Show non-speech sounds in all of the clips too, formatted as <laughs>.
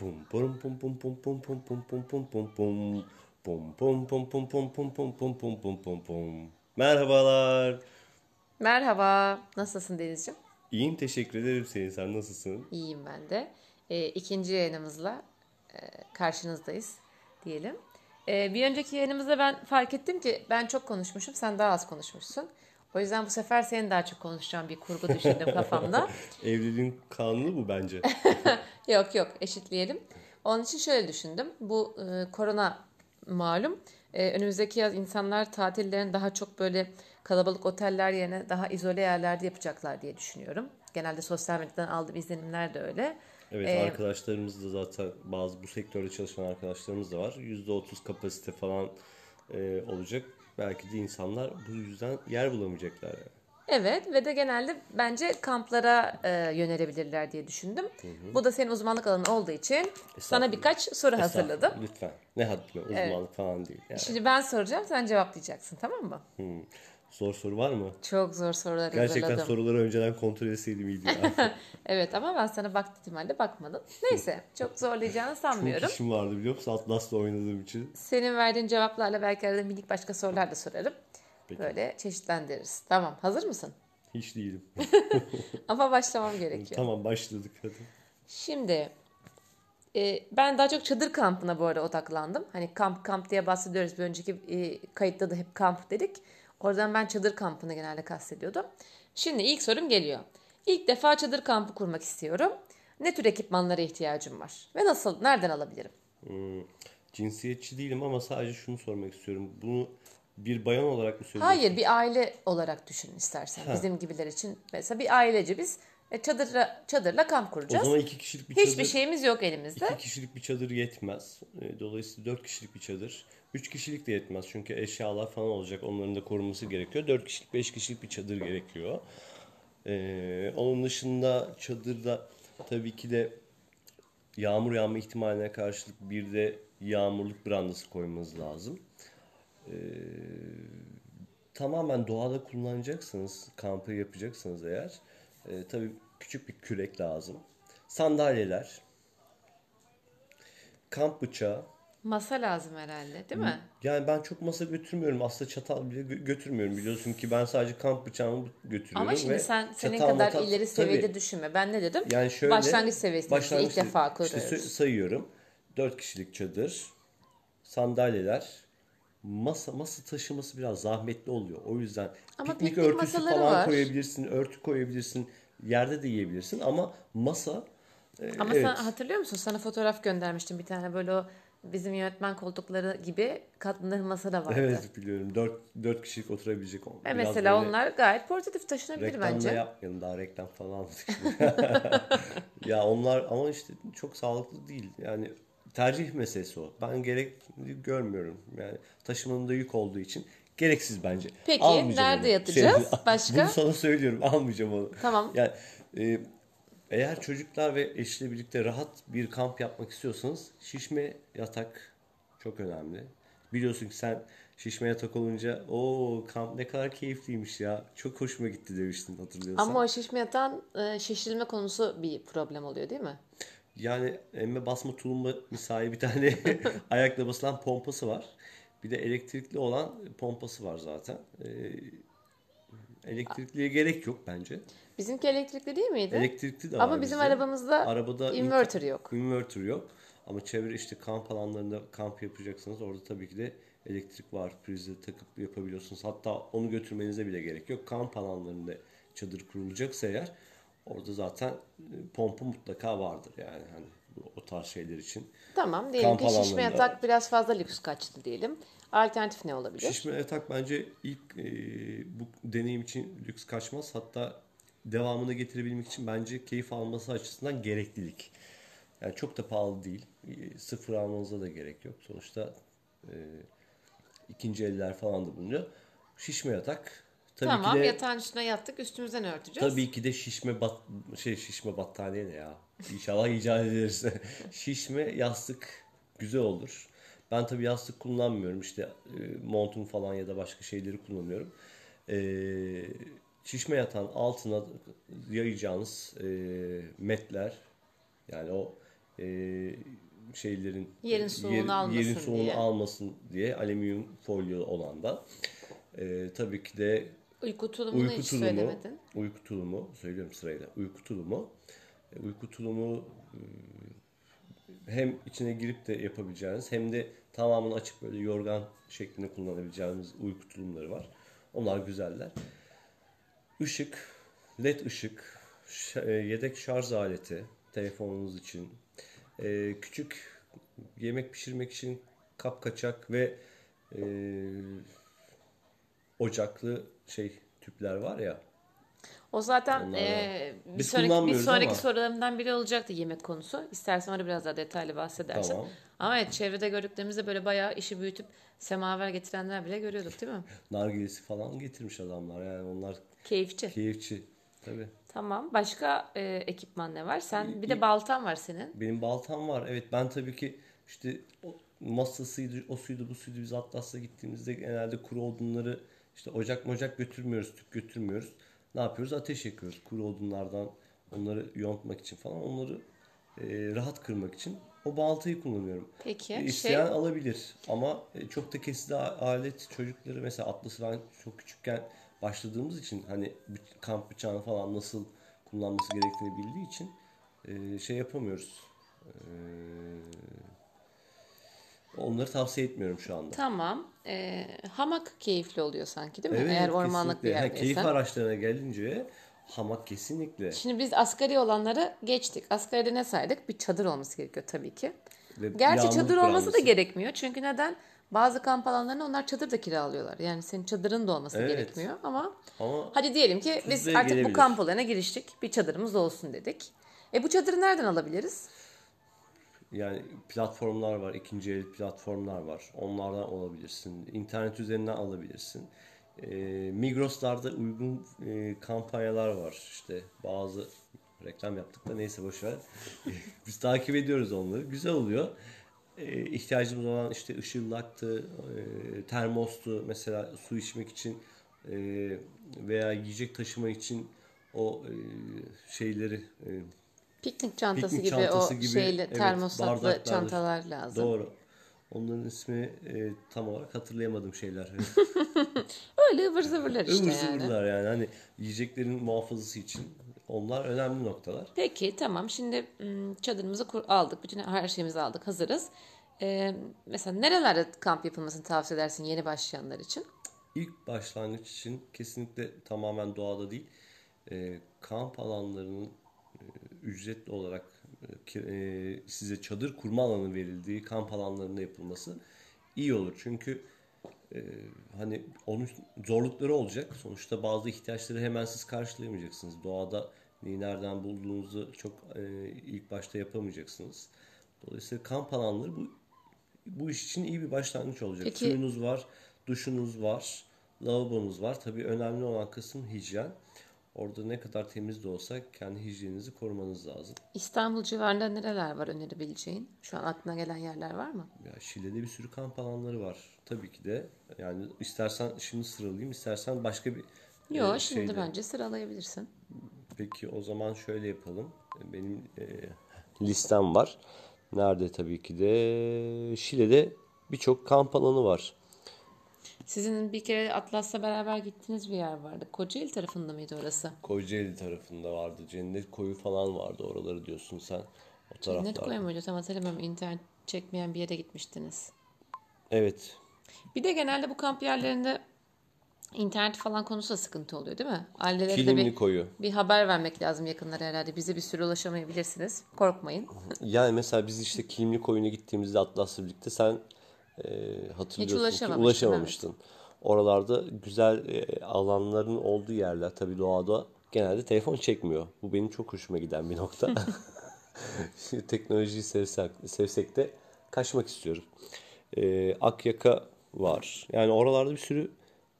Pum pum pum pum pum pum pum pum pum pum pum pum. Pum pum pum pum pum pum pum pum pum pum pum pum. Merhabalar. Merhaba. Nasılsın Denizciğim? İyiyim teşekkür ederim senin. Sen nasılsın? İyiyim ben de. E, ikinci yayınımızla e, karşınızdayız diyelim. E, bir önceki yayınımızda ben fark ettim ki ben çok konuşmuşum, sen daha az konuşmuşsun. O yüzden bu sefer senin daha çok konuşacağın bir kurgu düşündüm kafamda. <laughs> Evliliğin kanunu bu bence. <laughs> yok yok eşitleyelim. Onun için şöyle düşündüm. Bu e, korona malum. E, önümüzdeki yaz insanlar tatillerini daha çok böyle kalabalık oteller yerine daha izole yerlerde yapacaklar diye düşünüyorum. Genelde sosyal medyadan aldığım izlenimler de öyle. Evet ee, arkadaşlarımız da zaten bazı bu sektörde çalışan arkadaşlarımız da var. %30 kapasite falan e, olacak. Belki de insanlar bu yüzden yer bulamayacaklar. Yani. Evet ve de genelde bence kamplara e, yönelebilirler diye düşündüm. Hı hı. Bu da senin uzmanlık alanın olduğu için sana birkaç soru hazırladım. Lütfen. Ne haddime uzmanlık evet. falan değil. Yani. Şimdi ben soracağım sen cevaplayacaksın tamam mı? Hı. Zor soru var mı? Çok zor sorular Gerçekten hazırladım. soruları önceden kontrol etseydim iyiydi. <laughs> evet ama ben sana baktım halde bakmadın. Neyse çok zorlayacağını sanmıyorum. Çok işim vardı biliyor musun Atlas'la oynadığım için. Senin verdiğin cevaplarla belki arada minik başka sorular da sorarım. Peki. Böyle çeşitlendiririz. Tamam hazır mısın? Hiç değilim. <laughs> ama başlamam gerekiyor. Tamam başladık hadi. Şimdi e, ben daha çok çadır kampına bu arada odaklandım. Hani kamp kamp diye bahsediyoruz. Bir önceki e, kayıtta da hep kamp dedik. Oradan ben çadır kampını genelde kastediyordum. Şimdi ilk sorum geliyor. İlk defa çadır kampı kurmak istiyorum. Ne tür ekipmanlara ihtiyacım var? Ve nasıl, nereden alabilirim? Hmm, cinsiyetçi değilim ama sadece şunu sormak istiyorum. Bunu bir bayan olarak mı söylüyorsun? Hayır, bir aile olarak düşün istersen. Ha. Bizim gibiler için. Mesela bir ailece biz e, çadırla, çadırla kamp kuracağız. O zaman iki kişilik bir çadır... Hiçbir şeyimiz yok elimizde. İki kişilik bir çadır yetmez. E, dolayısıyla dört kişilik bir çadır. Üç kişilik de yetmez çünkü eşyalar falan olacak. Onların da korunması gerekiyor. Dört kişilik, beş kişilik bir çadır gerekiyor. Ee, onun dışında çadırda tabii ki de yağmur yağma ihtimaline karşılık bir de yağmurluk brandası koymanız lazım. Ee, tamamen doğada kullanacaksınız, kampı yapacaksınız eğer. E, tabii küçük bir kürek lazım. Sandalyeler, kamp bıçağı, Masa lazım herhalde değil mi? Yani ben çok masa götürmüyorum. Aslında çatal bile götürmüyorum. Biliyorsun ki ben sadece kamp bıçağımı götürüyorum. Ama şimdi ve sen senin kadar matal, ileri seviyede tabii, düşünme. Ben ne dedim? Yani şöyle, başlangıç seviyesinde başlangıç, ilk defa kuruyoruz. İşte sayıyorum. Dört kişilik çadır, sandalyeler, masa masa taşıması biraz zahmetli oluyor. O yüzden ama piknik, piknik örtüsü falan var. koyabilirsin, örtü koyabilirsin, yerde de yiyebilirsin ama masa e, ama evet. sen hatırlıyor musun? Sana fotoğraf göndermiştim bir tane böyle o bizim yönetmen koltukları gibi katlanır masa da vardı. Evet biliyorum. Dört, dört kişilik oturabilecek. Ve mesela onlar gayet portatif taşınabilir reklam bence. Reklam yapmayalım daha reklam falan aldık. <laughs> <laughs> ya onlar ama işte çok sağlıklı değil. Yani tercih meselesi o. Ben gerek görmüyorum. Yani taşımanın yük olduğu için gereksiz bence. Peki nerede onu. yatacağız? Şey, <laughs> Başka? Bunu sana söylüyorum. Almayacağım onu. Tamam. Yani e, eğer çocuklar ve eşle birlikte rahat bir kamp yapmak istiyorsanız şişme yatak çok önemli. Biliyorsun ki sen şişme yatak olunca o kamp ne kadar keyifliymiş ya. Çok hoşuma gitti demiştin hatırlıyorsan. Ama o şişme yatağın e, şişirilme konusu bir problem oluyor değil mi? Yani emme basma tulumba misali bir tane <laughs> ayakla basılan pompası var. Bir de elektrikli olan pompası var zaten. Ee, elektrikliye gerek yok bence. Bizimki elektrikli değil miydi? Elektrikli de var Ama bizim bizde. arabamızda Arabada inverter yok. Inverter yok. Ama çevre işte kamp alanlarında kamp yapacaksınız. Orada tabii ki de elektrik var. Prizi takıp yapabiliyorsunuz. Hatta onu götürmenize bile gerek yok. Kamp alanlarında çadır kurulacaksa eğer orada zaten e, pompa mutlaka vardır yani hani o tarz şeyler için. Tamam diyelim kamp ki şişme yatak biraz fazla lüks kaçtı diyelim. Alternatif ne olabilir? Şişme yatak bence ilk e, bu deneyim için lüks kaçmaz. Hatta devamını getirebilmek için bence keyif alması açısından gereklilik. Yani çok da pahalı değil. Sıfır almanıza da gerek yok. Sonuçta e, ikinci eller falan da bulunuyor. Şişme yatak. Tabii tamam ki de, yatağın üstüne yattık üstümüzden örteceğiz. Tabii ki de şişme bat, şey şişme battaniye ne ya? İnşallah icat ederiz. <laughs> şişme yastık güzel olur. Ben tabii yastık kullanmıyorum. İşte e, montum falan ya da başka şeyleri kullanıyorum. Eee şişme yatağın altına yayacağınız e, metler yani o e, şeylerin Yerin soğuğunu almasın yerin soğuğunu diye. almasın diye alüminyum folyo olandan. E, tabii ki de Uyku tulumunu uyku hiç tulumu, söylemedin. uyku tulumu söylüyorum sırayla. Uyku tulumu, E, uyku tulumu e, hem içine girip de yapabileceğiniz hem de tamamını açıp böyle yorgan şeklinde kullanabileceğiniz uyku tulumları var. Onlar güzeller. Işık, led ışık, e, yedek şarj aleti telefonunuz için, küçük yemek pişirmek için kap kaçak ve ocaklı şey tüpler var ya. O zaten eee, bir Biz sonraki, bir sonraki ama. sorularımdan biri olacaktı yemek konusu. İstersen orada biraz daha detaylı bahsedersin. Tamam. Ama evet çevrede gördüklerimizde böyle bayağı işi büyütüp semaver getirenler bile görüyorduk değil mi? Nargilesi falan getirmiş adamlar yani onlar Keyifçi. keyifçi. Tabii. Tamam. Başka eee, ekipman ne var? Sen bir de baltan var senin. Benim baltam var. Evet ben tabii ki işte o masasıydı, o suydu, bu suydu. Biz Atlas'la gittiğimizde genelde kuru odunları işte ocak mocak götürmüyoruz, tüp götürmüyoruz. Ne yapıyoruz? Ateş yakıyoruz. Kuru odunlardan onları yontmak için falan. Onları e, rahat kırmak için o baltayı kullanıyorum. Peki. E, Şey, İsteyen alabilir ama e, çok da kesidi a- alet çocukları mesela Atlas'ı ben çok küçükken başladığımız için hani kamp bıçağını falan nasıl kullanması gerektiğini bildiği için e, şey yapamıyoruz. E, onları tavsiye etmiyorum şu anda. tamam. Eee, hamak keyifli oluyor sanki değil mi? Evet, Eğer ormanlık bir kesinlikle. Ha, keyif yerdeysen. araçlarına gelince hamak kesinlikle. Şimdi biz asgari olanları geçtik. Asgaride ne saydık? Bir çadır olması gerekiyor tabii ki. Ve Gerçi çadır olması da brandası. gerekmiyor. Çünkü neden? Bazı kamp alanlarında onlar çadır da kiralıyorlar. Yani senin çadırın da olması Evet. gerekmiyor ama Ama hadi diyelim ki biz artık bu gelebilir. kamp olayına giriştik. Bir çadırımız olsun dedik. E bu çadırı nereden alabiliriz? Yani platformlar var, ikinci el platformlar var. Onlardan olabilirsin. İnternet üzerinden alabilirsin. Ee, Migros'larda uygun e, kampanyalar var. İşte bazı reklam yaptık da neyse boşver. <laughs> Biz takip ediyoruz onları. Güzel oluyor. Ee, ihtiyacımız olan işte ışıllaktı, e, termostu mesela su içmek için e, veya yiyecek taşıma için o e, şeyleri e, Piknik çantası Piknik gibi çantası o gibi, şeyli evet, termosatlı çantalar lazım. Doğru. Onların ismi e, tam olarak hatırlayamadığım şeyler. <laughs> <laughs> Öyle ıvır zıvırlar işte yani. zıvırlar yani. Hani yiyeceklerin muhafazası için onlar önemli noktalar. Peki tamam şimdi ım, çadırımızı aldık. Bütün her şeyimizi aldık. Hazırız. Ee, mesela nerelerde kamp yapılmasını tavsiye edersin yeni başlayanlar için? İlk başlangıç için kesinlikle tamamen doğada değil, e, kamp alanlarının ücretli olarak e, e, size çadır kurma alanı verildiği kamp alanlarında yapılması iyi olur. Çünkü e, hani onun zorlukları olacak. Sonuçta bazı ihtiyaçları hemen siz karşılayamayacaksınız. Doğada neyi nereden bulduğunuzu çok e, ilk başta yapamayacaksınız. Dolayısıyla kamp alanları bu bu iş için iyi bir başlangıç olacak. Peki- Suyunuz var, duşunuz var, lavabonuz var. Tabii önemli olan kısım hijyen. Orada ne kadar temiz de olsa kendi hijyeninizi korumanız lazım. İstanbul civarında nereler var önerebileceğin? Şu an aklına gelen yerler var mı? Ya Şile'de bir sürü kamp alanları var. Tabii ki de yani istersen şimdi sıralayayım, istersen başka bir Yok e, şimdi şeyde. bence sıralayabilirsin. Peki o zaman şöyle yapalım. Benim e, listem var. Nerede tabii ki de Şile'de birçok kamp alanı var. Sizin bir kere Atlas'la beraber gittiğiniz bir yer vardı. Kocaeli tarafında mıydı orası? Kocaeli tarafında vardı. Cennet koyu falan vardı. Oraları diyorsun sen. O taraflarda. Cennet koyu muydu? Tam hatırlamıyorum. İnternet çekmeyen bir yere gitmiştiniz. Evet. Bir de genelde bu kamp yerlerinde internet falan konusunda sıkıntı oluyor değil mi? Ailelere de Kilimli bir, koyu. bir haber vermek lazım yakınlara herhalde. Bize bir süre ulaşamayabilirsiniz. Korkmayın. Yani mesela biz işte Kilimli koyuna gittiğimizde Atlas'la birlikte sen e, hatırlıyorsun ki ulaşamamıştın, ulaşamamıştın. Oralarda güzel e, alanların olduğu yerler tabii doğada genelde telefon çekmiyor. Bu benim çok hoşuma giden bir nokta. <laughs> Teknolojiyi sevsek, sevsek de kaçmak istiyoruz. E, Akyaka var. Yani oralarda bir sürü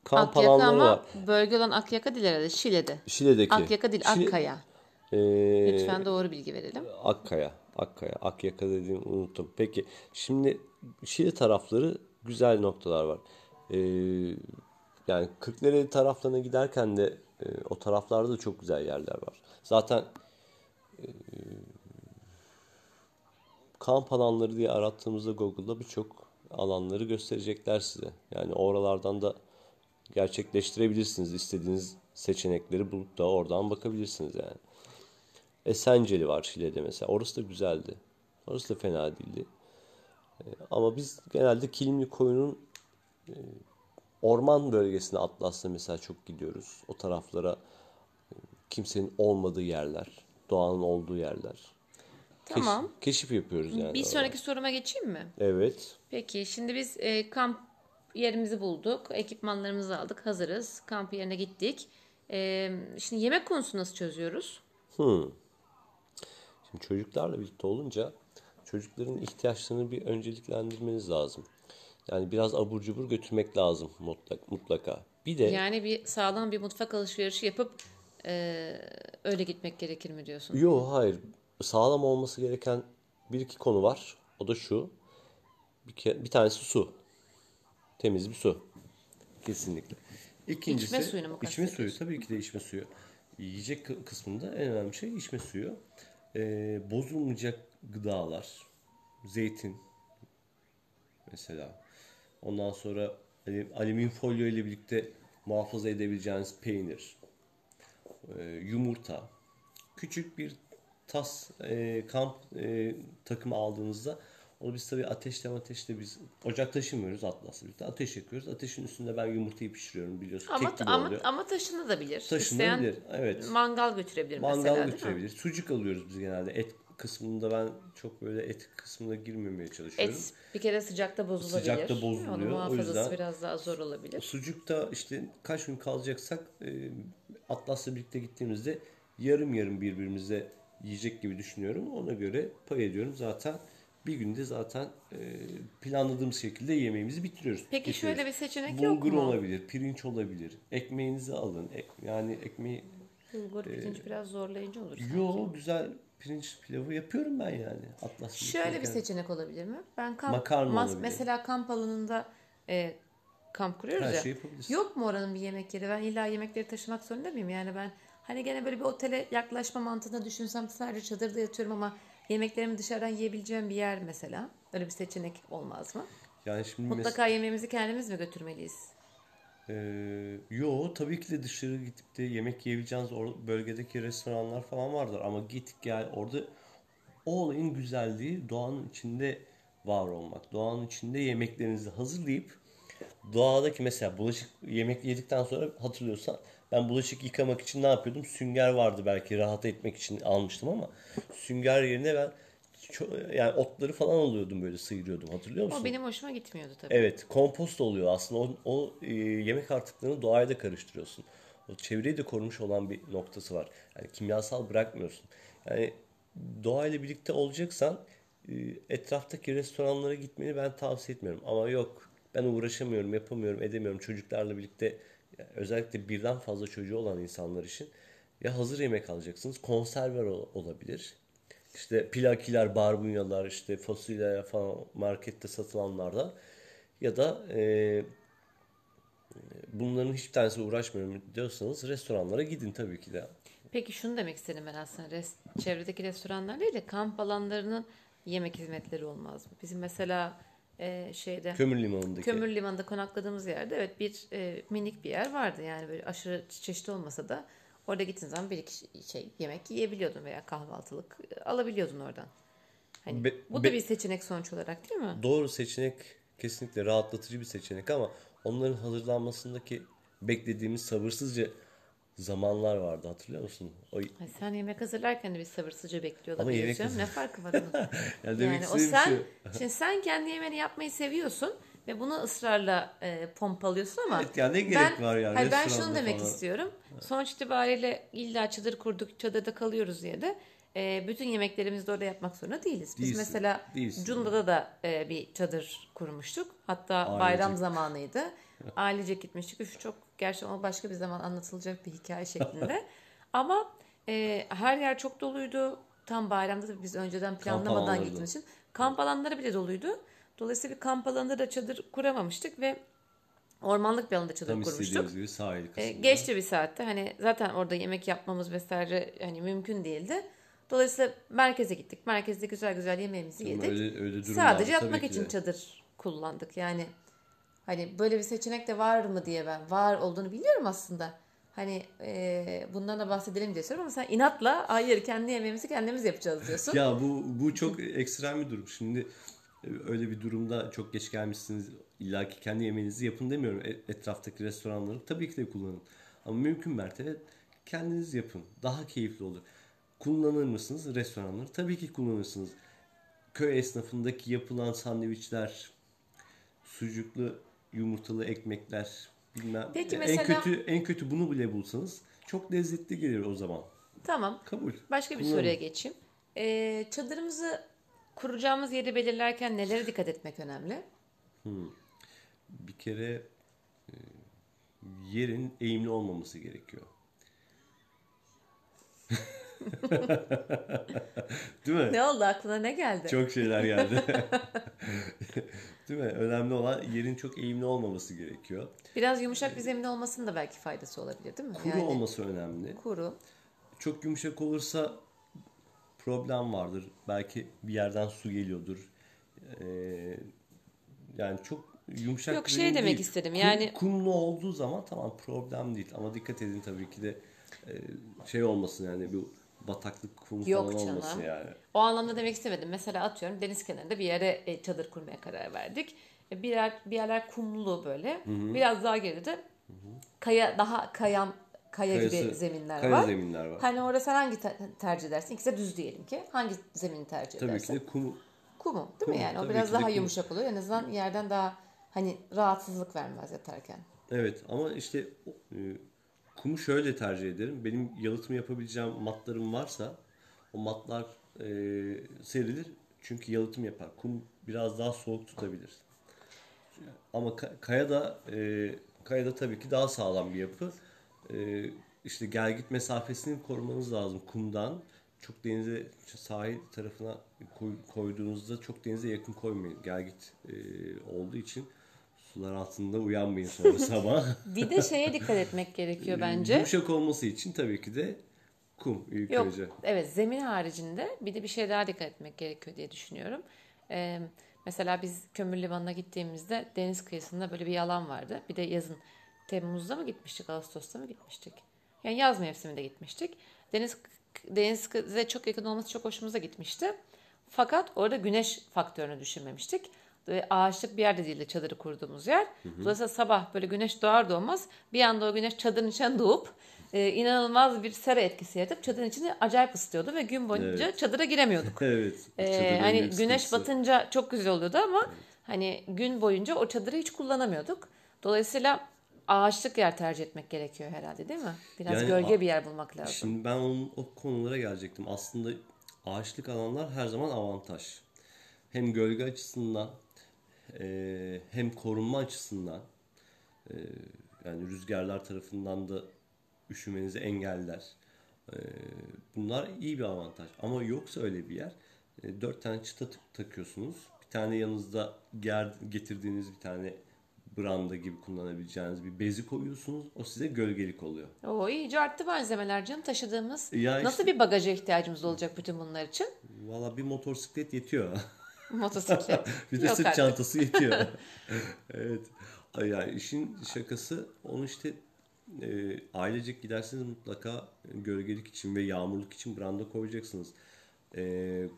kamp Akyaka alanları ama var. bölge olan Akyaka değil herhalde. Şile'de. Şile'deki. Akyaka değil Şile- Akkaya. E, Lütfen doğru bilgi verelim. Akkaya, Akkaya, Akyaka dediğimi unuttum. Peki şimdi Şili tarafları güzel noktalar var. Ee, yani Kırklareli taraflarına giderken de e, o taraflarda da çok güzel yerler var. Zaten e, kamp alanları diye arattığımızda Google'da birçok alanları gösterecekler size. Yani oralardan da gerçekleştirebilirsiniz. istediğiniz seçenekleri bulup da oradan bakabilirsiniz yani. Esenceli var Şile'de mesela. Orası da güzeldi. Orası da fena değildi. E, ama biz genelde Kilimli Koyun'un e, orman bölgesine Atlas'ta mesela çok gidiyoruz. O taraflara e, kimsenin olmadığı yerler, doğanın olduğu yerler. Tamam. Keşif, keşif yapıyoruz yani. Bir sonraki soruma geçeyim mi? Evet. Peki şimdi biz e, kamp yerimizi bulduk. Ekipmanlarımızı aldık. Hazırız. Kamp yerine gittik. E, şimdi yemek konusunu nasıl çözüyoruz? Hmm. Şimdi çocuklarla birlikte olunca çocukların ihtiyaçlarını bir önceliklendirmeniz lazım. Yani biraz abur cubur götürmek lazım mutlak, mutlaka. Bir de Yani bir sağlam bir mutfak alışverişi yapıp e, öyle gitmek gerekir mi diyorsun? Yok hayır. Sağlam olması gereken bir iki konu var. O da şu. Bir, ke- bir tanesi su. Temiz bir su. Kesinlikle. İkincisi İçme suyunu mu içme suyu tabii ki de içme suyu. Yiyecek kı- kısmında en önemli şey içme suyu. Ee, bozulmayacak gıdalar. Zeytin mesela. Ondan sonra hani alüminyum folyo ile birlikte muhafaza edebileceğiniz peynir, e, yumurta, küçük bir tas e, kamp e, takımı aldığınızda onu biz tabii ateşle ateşle biz ocak taşımıyoruz Atlas'la birlikte ateş yakıyoruz. Ateşin üstünde ben yumurtayı pişiriyorum biliyorsun. Ama gibi ama oluyor. ama taşınabilir. Taşınabilir. Evet. mangal götürebilir Mangal mesela mi? götürebilir. Sucuk alıyoruz biz genelde. Et kısmında ben çok böyle et kısmına girmemeye çalışıyorum. Et bir kere sıcakta bozulabilir. Sıcakta bozuluyor. Onun O muhafazası yüzden- biraz daha zor olabilir. Sucukta işte kaç gün kalacaksak e, Atlas'la birlikte gittiğimizde yarım yarım birbirimize yiyecek gibi düşünüyorum. Ona göre pay ediyorum. Zaten bir günde zaten e, planladığımız şekilde yemeğimizi bitiriyoruz. Peki getiriyoruz. şöyle bir seçenek yok Bulgur mu? olabilir, pirinç olabilir. Ekmeğinizi alın. Ek- yani ekmeği Bulgur pirinç biraz zorlayıcı olur. sanki. Yo güzel pirinç pilavı yapıyorum ben yani. Atlas Şöyle bir birlikte. seçenek olabilir mi? Ben kamp Makarna mas- olabilir. mesela kamp alanında e, kamp kuruyoruz Her ya. yapabilirsin. Yok mu oranın bir yemek yeri? Ben illa yemekleri taşımak zorunda mıyım? Yani ben hani gene böyle bir otele yaklaşma mantığında düşünsem sadece çadırda yatıyorum ama yemeklerimi dışarıdan yiyebileceğim bir yer mesela. Öyle bir seçenek olmaz mı? Yani şimdi mes- Mutlaka yemeğimizi kendimiz mi götürmeliyiz? Ee, yo tabii ki de dışarı gidip de yemek yiyebileceğiniz or- bölgedeki restoranlar falan vardır ama git gel orada o olayın güzelliği doğanın içinde var olmak. Doğanın içinde yemeklerinizi hazırlayıp doğadaki mesela bulaşık yemek yedikten sonra hatırlıyorsan ben bulaşık yıkamak için ne yapıyordum? Sünger vardı belki rahat etmek için almıştım ama sünger yerine ben yani otları falan alıyordum böyle sıyırıyordum hatırlıyor musun? O benim hoşuma gitmiyordu tabii. Evet, kompost oluyor aslında. O, o e, yemek artıklarını doğaya da karıştırıyorsun. O çevreyi de korumuş olan bir noktası var. Yani kimyasal bırakmıyorsun. Yani doğayla birlikte olacaksan e, etraftaki restoranlara gitmeni ben tavsiye etmiyorum. Ama yok ben uğraşamıyorum, yapamıyorum, edemiyorum. Çocuklarla birlikte özellikle birden fazla çocuğu olan insanlar için ya hazır yemek alacaksınız, konserve ol- olabilir. İşte plakiler, barbunyalar, işte fasulye falan markette satılanlardan ya da e, bunların hiçbir tanesi uğraşmıyorum diyorsanız restoranlara gidin tabii ki de. Peki şunu demek istedim ben aslında. Res- çevredeki restoranlar değil de kamp alanlarının yemek hizmetleri olmaz mı? Bizim mesela e, şeyde Kömür limanındaki. Kömür limanında konakladığımız yerde evet bir e, minik bir yer vardı. Yani böyle aşırı çeşitli olmasa da orada gittiğin zaman bir iki şey yemek yiyebiliyordun veya kahvaltılık e, alabiliyordun oradan. Hani Be- bu da be- bir seçenek sonuç olarak değil mi? Doğru seçenek kesinlikle rahatlatıcı bir seçenek ama onların hazırlanmasındaki beklediğimiz sabırsızca zamanlar vardı hatırlıyor musun? O, Ay sen yemek hazırlarken de bir sabırsızca bekliyor Ama yemek canım. Ne farkı var onun? <laughs> yani demek yani o istediğim sen, şu. <laughs> şimdi sen kendi yemeğini yapmayı seviyorsun ve bunu ısrarla e, pompalıyorsun ama Evet, yani ne gerek var yani hayır, ben şunu demek falan. istiyorum. Sonuç itibariyle illa çadır kurduk, çadırda kalıyoruz diye de e, bütün yemeklerimizi de orada yapmak zorunda değiliz. Biz Değilsin, mesela değilsin. Cunda'da da e, bir çadır kurmuştuk. Hatta Ailecek. bayram zamanıydı. <laughs> Ailecek gitmiştik. Üf, çok gerçekten o başka bir zaman anlatılacak bir hikaye şeklinde. <laughs> Ama e, her yer çok doluydu. Tam bayramda da biz önceden planlamadan gittiğimiz için. Kamp alanları bile doluydu. Dolayısıyla bir kamp alanında da çadır kuramamıştık ve ormanlık bir alanda çadır Tam kurmuştuk. gibi sahil E, geçti bir saatte. Hani zaten orada yemek yapmamız vesaire hani mümkün değildi. Dolayısıyla merkeze gittik. Merkezde güzel güzel yemeğimizi yedik. öyle- öyle Sadece tabii yatmak için çadır kullandık. Yani hani böyle bir seçenek de var mı diye ben var olduğunu biliyorum aslında. Hani e, bundan da bahsedelim diye soruyorum ama sen inatla hayır kendi yemeğimizi kendimiz yapacağız diyorsun. <laughs> Ya bu bu çok ekstrem bir durum. Şimdi e, öyle bir durumda çok geç gelmişsiniz. İlla ki kendi yemeğinizi yapın demiyorum. E- Etraftaki restoranları tabii ki de kullanın. Ama mümkün mertebe kendiniz yapın. Daha keyifli olur. Kullanır mısınız restoranları? Tabii ki kullanırsınız. Köy esnafındaki yapılan sandviçler, sucuklu yumurtalı ekmekler, bilmem. Peki en mesela- kötü en kötü bunu bile bulsanız çok lezzetli gelir o zaman. Tamam. Kabul. Başka bir Kullanın. soruya geçeyim. E, çadırımızı kuracağımız yeri belirlerken nelere dikkat etmek önemli? Bir kere e, yerin eğimli olmaması gerekiyor. <laughs> <laughs> Değil mi? Ne oldu aklına ne geldi? Çok şeyler geldi. <laughs> Değil mi? Önemli olan yerin çok eğimli olmaması gerekiyor. Biraz yumuşak bir zemin olmasının da belki faydası olabilir değil mi? Kuru olması önemli. Kuru. Çok yumuşak olursa problem vardır. Belki bir yerden su geliyordur. Ee, yani çok yumuşak Yok, şey demek değil. istedim, Kum- yani- kumlu olduğu zaman tamam problem değil. Ama dikkat edin tabii ki de e, şey olmasın yani bu bataklık kum Yok falan canım. olmasın yani. O anlamda demek istemedim. Mesela atıyorum deniz kenarında bir yere e, çadır kurmaya karar verdik. E, Bir yer bir yerler kumlu böyle. Biraz daha geride de kaya daha kayan kaya gibi Kayası- zeminler kaya var. zeminler var. Hani orada sen hangi te- tercih edersin? İkisi de düz diyelim ki. Hangi zemini tercih Tabii edersin? ki de kum Kumu değil Kum, mi yani? O tabii biraz de daha kum. yumuşak oluyor. En azından yerden daha hani rahatsızlık vermez yatarken. Evet ama işte e, kumu şöyle tercih ederim. Benim yalıtım yapabileceğim matlarım varsa o matlar e, serilir. Çünkü yalıtım yapar. Kum biraz daha soğuk tutabilir. Ama ka- kaya da e, kaya da tabii ki daha sağlam bir yapı. E, işte gel git mesafesini korumanız lazım kumdan. Çok denize sahil tarafına koy- koyduğunuzda çok denize yakın koymayın. Gel git e, olduğu için sular altında uyanmayın sonra <laughs> sabah. Bir de şeye dikkat etmek gerekiyor bence. Yumuşak olması için tabii ki de kum ilk Yok, önce. evet zemin haricinde bir de bir şey daha dikkat etmek gerekiyor diye düşünüyorum. Ee, mesela biz Kömür Limanı'na gittiğimizde deniz kıyısında böyle bir alan vardı. Bir de yazın Temmuz'da mı gitmiştik, Ağustos'ta mı gitmiştik? Yani yaz mevsiminde gitmiştik. Deniz denize çok yakın olması çok hoşumuza gitmişti. Fakat orada güneş faktörünü düşünmemiştik. Ve ağaçlık bir yerde değildi çadırı kurduğumuz yer. Dolayısıyla sabah böyle güneş doğar doğmaz bir anda o güneş çadırın içine doğup e, inanılmaz bir sera etkisi yaratıp çadırın içini acayip ısıtıyordu ve gün boyunca Evet. çadıra giremiyorduk. <laughs> Evet. Çadırın hani güneş sıkıntısı. batınca çok güzel oluyordu ama hani gün boyunca o çadırı hiç kullanamıyorduk. Dolayısıyla ağaçlık yer tercih etmek gerekiyor herhalde değil mi? Biraz Yani gölge bir yer bulmak lazım. Şimdi ben onun, o konulara gelecektim. Aslında ağaçlık alanlar her zaman avantaj. Hem gölge açısından e, hem korunma açısından e, yani rüzgarlar tarafından da üşümenizi engeller. E, bunlar iyi bir avantaj. Ama yoksa öyle bir yer e, dört tane çıta tak- takıyorsunuz. Bir tane yanınızda ger, getirdiğiniz bir tane branda gibi kullanabileceğiniz bir bezi koyuyorsunuz. O size gölgelik oluyor. Oo, iyice arttı malzemeler canım taşıdığımız. Ya Nasıl bir bagaja ihtiyacımız olacak bütün bunlar için? Valla bir motosiklet yetiyor. <laughs> Motosiklet. <laughs> bir de Yok sırt artık. çantası yetiyor. <laughs> evet. Yani işin şakası onu işte e, ailecek giderseniz mutlaka gölgelik için ve yağmurluk için branda koyacaksınız. E,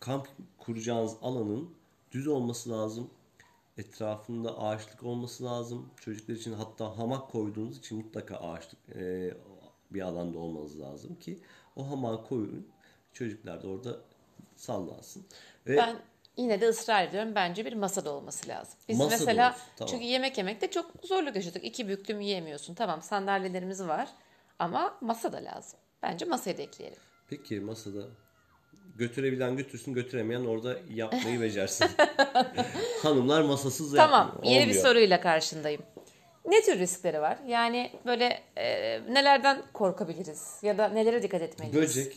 kamp kuracağınız alanın düz olması lazım. Etrafında ağaçlık olması lazım. Çocuklar için hatta hamak koyduğunuz için mutlaka ağaçlık e, bir alanda olmanız lazım ki o hamağı koyun. Çocuklar da orada sallansın. Ve Ben yine de ısrar ediyorum. Bence bir masada olması lazım. Biz Masada mesela tamam. çünkü yemek yemekte çok zorluk yaşadık. İki büklüm yiyemiyorsun. Tamam sandalyelerimiz var ama masa da lazım. Bence masayı da ekleyelim. Peki masada götürebilen götürsün götüremeyen orada yapmayı <laughs> becersin. <laughs> Hanımlar masasız Tamam, yapmıyor. yeni bir soruyla karşındayım. Ne tür riskleri var? Yani böyle e, nelerden korkabiliriz? Ya da nelere dikkat etmeliyiz? Böcek.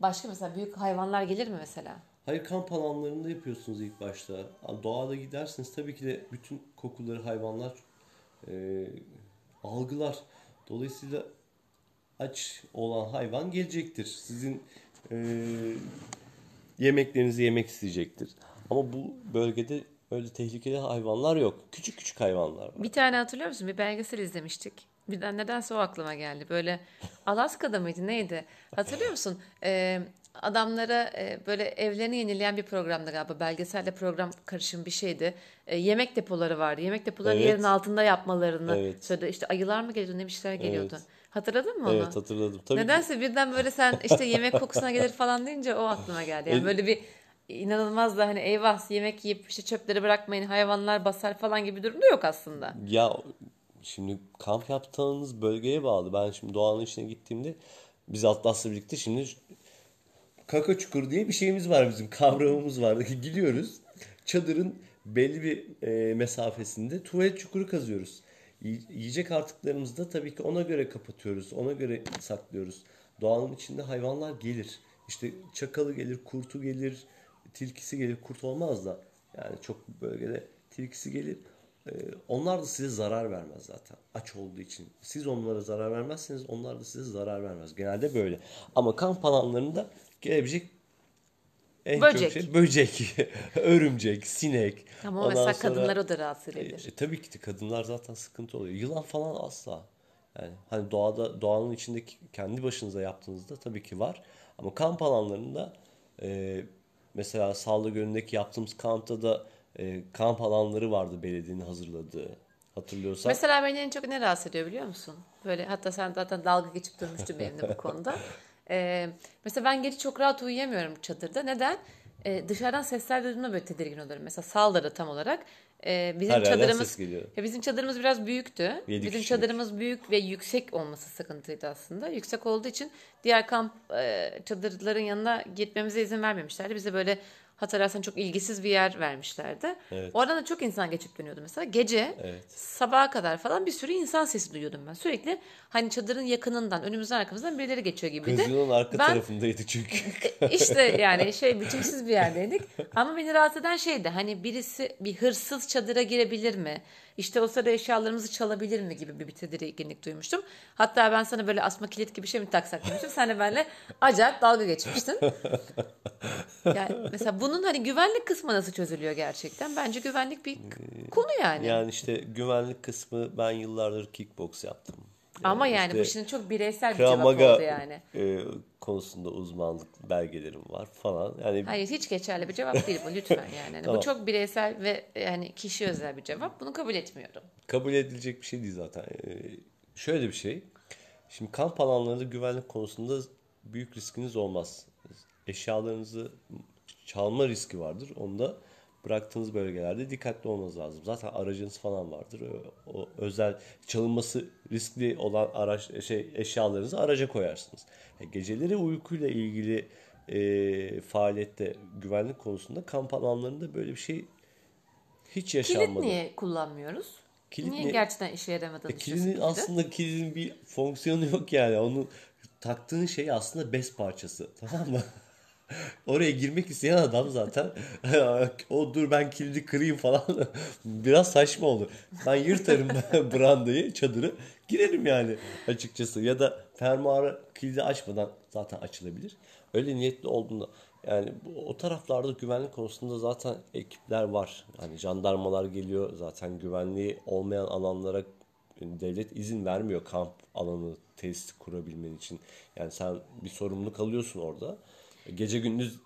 Başka mesela büyük hayvanlar gelir mi mesela? Hayır kamp alanlarında yapıyorsunuz ilk başta. Doğada gidersiniz tabii ki de bütün kokuları hayvanlar e, algılar. Dolayısıyla aç olan hayvan gelecektir. Sizin e, yemeklerinizi yemek isteyecektir. Ama bu bölgede öyle tehlikeli hayvanlar yok. Küçük küçük hayvanlar var. Bir tane hatırlıyor musun? Bir belgesel izlemiştik. Birden nedense o aklıma geldi. Böyle Alaska'da mıydı neydi? Hatırlıyor musun? Ee, adamlara e, böyle evlerini yenileyen bir programdı galiba. Belgeselle program karışım bir şeydi. E, yemek depoları vardı. Yemek depoları Evet. yerin altında yapmalarını Evet. söyledi. İşte ayılar mı geliyordu ne bir şeyler geliyordu. Evet. Hatırladın mı onu? Evet hatırladım. Tabii ki- Nedense birden böyle sen işte yemek kokusuna gelir falan deyince o aklıma geldi. Yani E- böyle bir inanılmaz da hani eyvah yemek yiyip işte çöpleri bırakmayın hayvanlar basar falan gibi bir durum da yok aslında. Ya şimdi kamp yaptığınız bölgeye bağlı. Ben şimdi doğanın içine gittiğimde biz Atlas'la birlikte şimdi kaka çukur diye bir şeyimiz var bizim kavramımız var. <laughs> Gidiyoruz çadırın belli bir e, mesafesinde tuvalet çukuru kazıyoruz. Yi- Yiyecek artıklarımızı da tabii ki ona göre kapatıyoruz. Ona göre saklıyoruz. Doğanın içinde hayvanlar gelir. İşte çakalı gelir, kurtu gelir, tilkisi gelir. Kurt olmaz da yani çok bölgede tilkisi gelir. Ee, onlar da size zarar vermez zaten. Aç olduğu için. Siz onlara zarar vermezseniz onlar da size zarar vermez. Genelde böyle. Ama kamp alanlarında gelebilecek en Böcek. çok şey böcek, <laughs> örümcek, sinek. Ama Ondan mesela sonra- kadınları o da rahatsız edebilir. e, tabii ki de kadınlar zaten sıkıntı oluyor. Yılan falan asla. Yani hani doğada doğanın içindeki kendi başınıza yaptığınızda tabii ki var. Ama kamp alanlarında e, mesela Sağlı Gölü'ndeki yaptığımız kampta da e, kamp alanları vardı belediyenin hazırladığı. Hatırlıyorsan. Mesela beni en çok ne rahatsız ediyor biliyor musun? Böyle hatta sen zaten dalga geçip durmuştun benimle bu konuda. <laughs> Ee, mesela ben gece çok rahat uyuyamıyorum çadırda. Neden? Ee, dışarıdan sesler duyduğumda böyle tedirgin oluyorum. Mesela saldırı tam olarak. Ee, bizim Her çadırımız ya bizim çadırımız biraz büyüktü. Yedi bizim kişilik. çadırımız büyük ve yüksek olması sıkıntıydı aslında. Yüksek olduğu için diğer kamp e, çadırların yanına gitmemize izin vermemişlerdi. Bize böyle hatırlarsan çok ilgisiz bir yer vermişlerdi. Evet. Oradan da çok insan geçip dönüyordu mesela. Gece Evet. sabaha kadar falan bir sürü insan sesi duyuyordum ben. Sürekli hani çadırın yakınından, önümüzden arkamızdan birileri geçiyor gibiydi. Kızılın arka Ben- tarafındaydı çünkü. <laughs> işte yani <laughs> şey biçimsiz bir yerdeydik. Ama beni rahatsız eden şeydi hani birisi bir hırsız çadıra girebilir mi? İşte o sırada eşyalarımızı çalabilir mi gibi bir, tedirginlik duymuştum. Hatta ben sana böyle asma kilit gibi bir şey mi taksak demiştim. Sen de benimle acayip dalga geçmiştin. <laughs> Yani mesela bunun hani güvenlik kısmı nasıl çözülüyor gerçekten? Bence güvenlik bir konu yani. yani işte güvenlik kısmı ben yıllardır kickbox yaptım. Ama yani işte bu şimdi çok bireysel bir cevap Maga oldu yani. e, konusunda uzmanlık belgelerim var falan. Yani Hayır hiç geçerli bir cevap değil bu lütfen yani. Hani Tamam. Bu çok bireysel ve yani kişi özel bir cevap. Bunu kabul etmiyorum. kabul edilecek bir şey değil zaten. Ee, şöyle bir şey. Şimdi kamp alanlarında güvenlik konusunda büyük riskiniz olmaz. Eşyalarınızı çalma riski vardır. Onda bıraktığınız bölgelerde dikkatli olmanız lazım. Zaten aracınız falan vardır. O, özel çalınması riskli olan araç şey eşyalarınızı araca koyarsınız. E, geceleri uykuyla ilgili e, faaliyette güvenlik konusunda kamp alanlarında böyle bir şey hiç yaşanmadı. Kilit niye kullanmıyoruz? Kilit niye niye- gerçekten işe yaramadığını E, kilidin kilidi? aslında kilidin bir fonksiyonu yok yani. Onu taktığın şey aslında bez parçası. Tamam mı? <laughs> Oraya girmek isteyen adam zaten <laughs> o dur ben kilidi kırayım falan <laughs> biraz saçma olur. Ben yırtarım brandayı, çadırı girerim yani açıkçası. Ya da fermuarı kilidi açmadan zaten açılabilir. Öyle niyetli olduğunda yani bu- o taraflarda güvenlik konusunda zaten ekipler var. Hani jandarmalar geliyor zaten güvenliği olmayan alanlara devlet izin vermiyor kamp alanı tesis kurabilmen için. Yani sen bir sorumluluk alıyorsun orada. Gece gündüz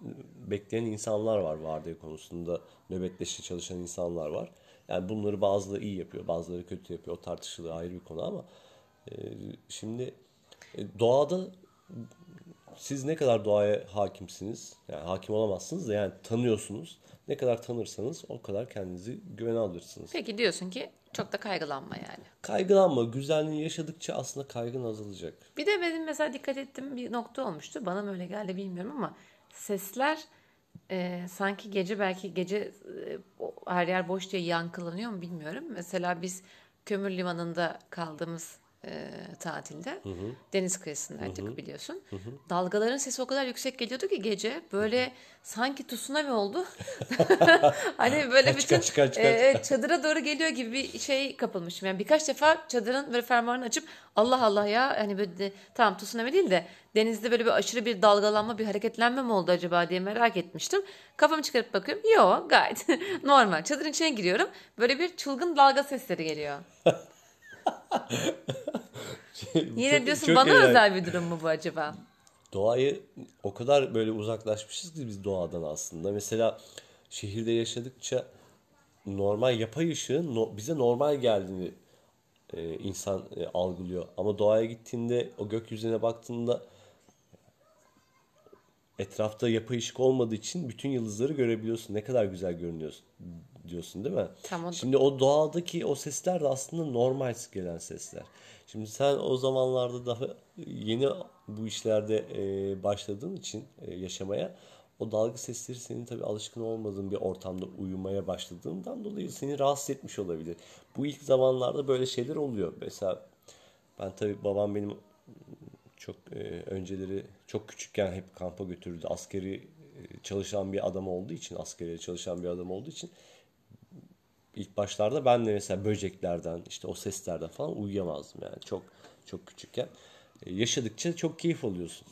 bekleyen insanlar var vardiya konusunda nöbetleşe çalışan insanlar var. Yani bunları bazıları iyi yapıyor, bazıları kötü yapıyor. O tartışılır ayrı bir konu ama e, şimdi e, doğada siz ne kadar doğaya hakimsiniz, yani hakim olamazsınız da yani tanıyorsunuz. Ne kadar tanırsanız o kadar kendinizi güvene alırsınız. Peki diyorsun ki çok da kaygılanma yani. Kaygılanma, güzelliğini yaşadıkça aslında kaygın azalacak. Bir de benim mesela dikkat ettiğim bir nokta olmuştu. Bana mı öyle geldi bilmiyorum ama sesler e, sanki gece belki gece e, her yer boş diye yankılanıyor mu bilmiyorum. Mesela biz kömür limanında kaldığımız e, tatilde. Deniz kıyısındaydık biliyorsun. Dalgaların sesi o kadar yüksek geliyordu ki gece böyle sanki tsunami oldu. <laughs> hani böyle bütün kaç, kaç, kaç. e, çadıra doğru geliyor gibi bir şey kapılmışım. Yani birkaç defa çadırın böyle fermuarını açıp Allah Allah ya hani böyle de, tamam tsunami değil de denizde böyle bir aşırı bir dalgalanma bir hareketlenme mi oldu acaba diye merak etmiştim. Kafamı çıkarıp bakıyorum. Yo gayet <laughs> normal. Çadırın içine giriyorum. Böyle bir çılgın dalga sesleri geliyor. <laughs> <laughs> Yine Çok- diyorsun çok bana özel bir durum mu bu acaba? Doğayı o kadar böyle uzaklaşmışız ki biz doğadan aslında. Mesela şehirde yaşadıkça normal yapay ışığın no- bize normal geldiğini e, insan e, algılıyor. Ama doğaya gittiğinde o gökyüzüne baktığında etrafta yapay ışık olmadığı için bütün yıldızları görebiliyorsun. Ne kadar güzel görünüyorsun diyorsun değil mi? Tamam. Şimdi o doğadaki o sesler de aslında normal gelen sesler. Şimdi sen o zamanlarda daha yeni bu işlerde e, başladığın için e, yaşamaya o dalga sesleri senin tabii alışkın olmadığın bir ortamda uyumaya başladığından dolayı seni rahatsız etmiş olabilir. Bu ilk zamanlarda böyle şeyler oluyor. Mesela ben tabii babam benim çok e, önceleri çok küçükken hep kampa götürdü. Askeri e, çalışan bir adam olduğu için, askeriye çalışan bir adam olduğu için ilk başlarda ben de mesela böceklerden, işte o seslerden falan uyuyamazdım yani çok çok küçükken. E, yaşadıkça çok keyif alıyorsun.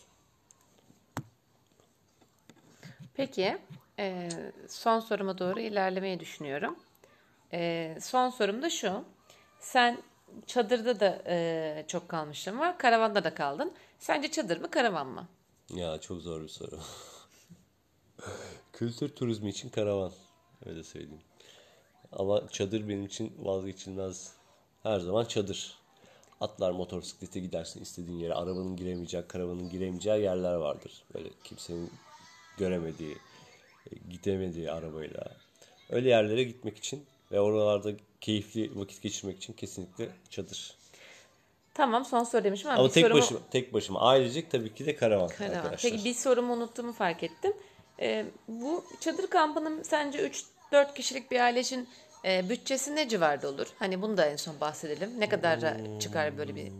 Peki e, son soruma doğru ilerlemeyi düşünüyorum. E, son sorum da şu. Sen çadırda da e, çok kalmışlığın var. Karavanda da kaldın. Sence çadır mı karavan mı? Ya çok zor bir soru. <laughs> Kültür turizmi için karavan. Öyle söyleyeyim. Ama çadır benim için vazgeçilmez. Her zaman çadır. Atlar motosiklete gidersin istediğin yere. Arabanın giremeyeceği, karavanın giremeyeceği yerler vardır. Böyle kimsenin göremediği, e, gidemediği arabayla. Öyle yerlere gitmek için ve oralarda keyifli vakit geçirmek için kesinlikle çadır. Tamam son soru demişim ama, Ama bir tek sorumu... başıma, tek başıma ailecek tabii ki de karavan Karavan. arkadaşlar. Peki bir sorumu unuttuğumu fark ettim. E, bu çadır kampının sence 3-4 kişilik bir aile için e, bütçesi ne civarda olur? Hani bunu da en son bahsedelim. Ne kadar çıkar böyle bir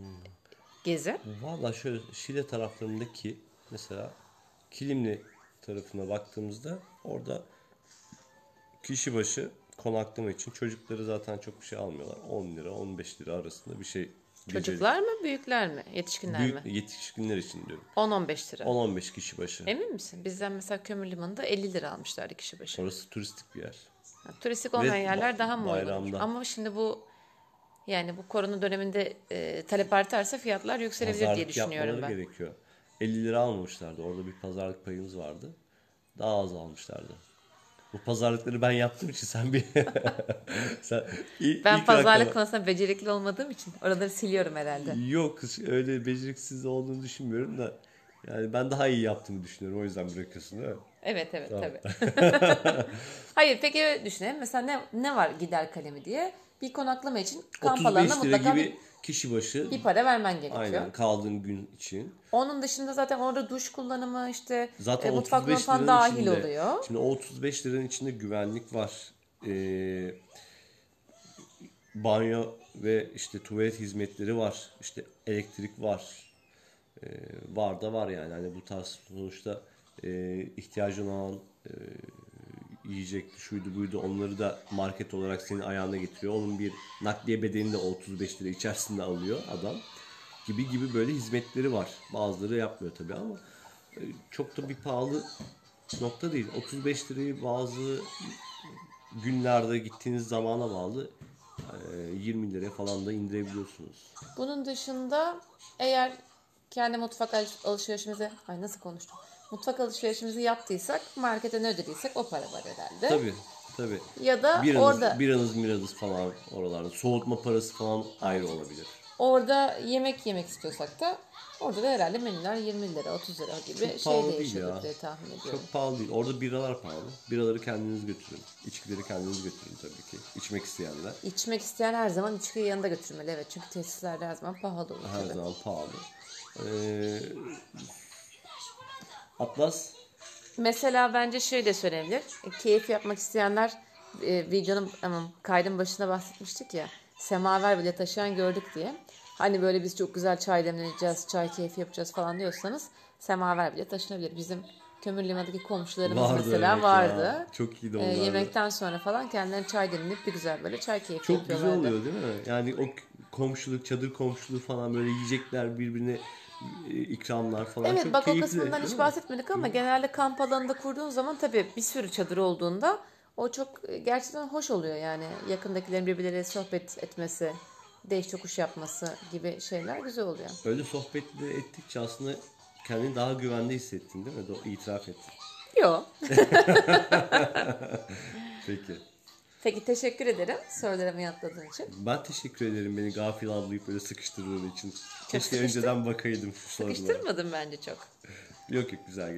gezi? Valla şöyle Şile taraflarındaki mesela Kilimli tarafına baktığımızda orada kişi başı konaklama için çocukları zaten çok bir şey almıyorlar. 10 lira 15 lira arasında bir şey. Çocuklar mı, büyükler mi, yetişkinler Büyük mi? yetişkinler için diyorum. 10-15 lira. 10-15 kişi başı. Emin misin? Bizden mesela Kömür Limanı'nda 50 lira almışlardı kişi başı. Orası turistik bir yer. Ha, Turistik olmayan Ve yerler daha mı uygun? Ama şimdi bu yani bu korona döneminde e, talep artarsa fiyatlar yükselebilir diye Pazarlık düşünüyorum yapmaları ben. gerekiyor. 50 lira almamışlardı. Orada bir pazarlık payımız vardı. Daha az almışlardı. Bu pazarlıkları ben yaptığım için sen bir... <laughs> sen il- Ben ilk pazarlık rakama- konusunda becerikli olmadığım için oraları siliyorum herhalde. Yok öyle beceriksiz olduğunu düşünmüyorum da yani ben daha iyi yaptığımı düşünüyorum o yüzden bırakıyorsun değil mi? Evet evet Tamam. tabii. <laughs> Hayır peki düşünelim. Mesela ne, ne var gider kalemi diye bir konaklama için kamp alanına 35 lira mutlaka gibi bir, kişi başı bir para vermen gerekiyor. aynen kaldığın gün için. Onun dışında zaten orada duş kullanımı işte Zaten e, mutfak 35 falan dahil içinde, oluyor. Şimdi o 35 liranın içinde güvenlik var. Ee, banyo ve işte tuvalet hizmetleri var. İşte elektrik var. Ee, var da var yani. Hani bu tarz sonuçta e, ihtiyacın olan e, yiyecek şuydu buydu onları da market olarak senin ayağına getiriyor. Onun bir nakliye bedelini de o 35 lira içerisinde alıyor adam. Gibi gibi böyle hizmetleri var. Bazıları yapmıyor tabii ama e, çok da bir pahalı nokta değil. 35 lirayı bazı günlerde gittiğiniz zamana bağlı e, 20 liraya falan da indirebiliyorsunuz. Bunun dışında eğer kendi mutfak al- alışverişimizi ay nasıl konuştum? Mutfak alışverişimizi yaptıysak markete ne ödediysek o para var herhalde. Tabii tabii. Ya da Biranız, orada biranız miranız falan oralarda. Soğutma parası falan ayrı olabilir. orada yemek yemek istiyorsak da orada da herhalde menüler 20 lira 30 lira gibi Çok şey ya. diye tahmin ediyorum. Çok pahalı değil. Orada biralar pahalı. Biraları kendiniz götürün. İçkileri kendiniz götürün tabii ki. İçmek isteyenler. İçmek isteyen her zaman içkiyi yanında götürmeli evet çünkü tesislerde her zaman pahalı olur. Her tabii. zaman pahalı. Ee, Atlas Mesela bence şey de söylenebilir. E, keyif yapmak isteyenler e, videonun aman, kaydın başına bahsetmiştik ya. Semaver bile taşıyan gördük diye. Hani böyle biz çok güzel çay demleneceğiz, çay keyfi yapacağız falan diyorsanız semaver bile taşınabilir. Bizim kömür limanındaki komşularımız Vardı mesela vardı. ya. Çok iyi de Ee, onlardı. yemekten sonra falan kendilerine çay demlenip bir güzel böyle çay keyfi Çok güzel yapıyorlardı. oluyor değil mi? Yani o komşuluk, çadır komşuluğu falan böyle yiyecekler birbirine e, ikramlar falan Evet çok bak o keyifli. kısmından değil hiç mi? bahsetmedik ama genelde kamp alanında kurduğun zaman tabii bir sürü çadır olduğunda o çok e, gerçekten hoş oluyor yani yakındakilerin birbirleriyle sohbet etmesi, değiş tokuş yapması gibi şeyler güzel oluyor. Öyle sohbetleri ettikçe aslında kendini daha güvende hissettin değil mi? İtiraf et. Yok. <laughs> Peki. Peki teşekkür ederim sorularımı yanıtladığın için. Ben teşekkür ederim beni gafil avlayıp böyle sıkıştırdığın için. Keşke sıkıştı. önceden bakaydım şu sorulara. Sıkıştırmadım bence çok. Yok yok güzel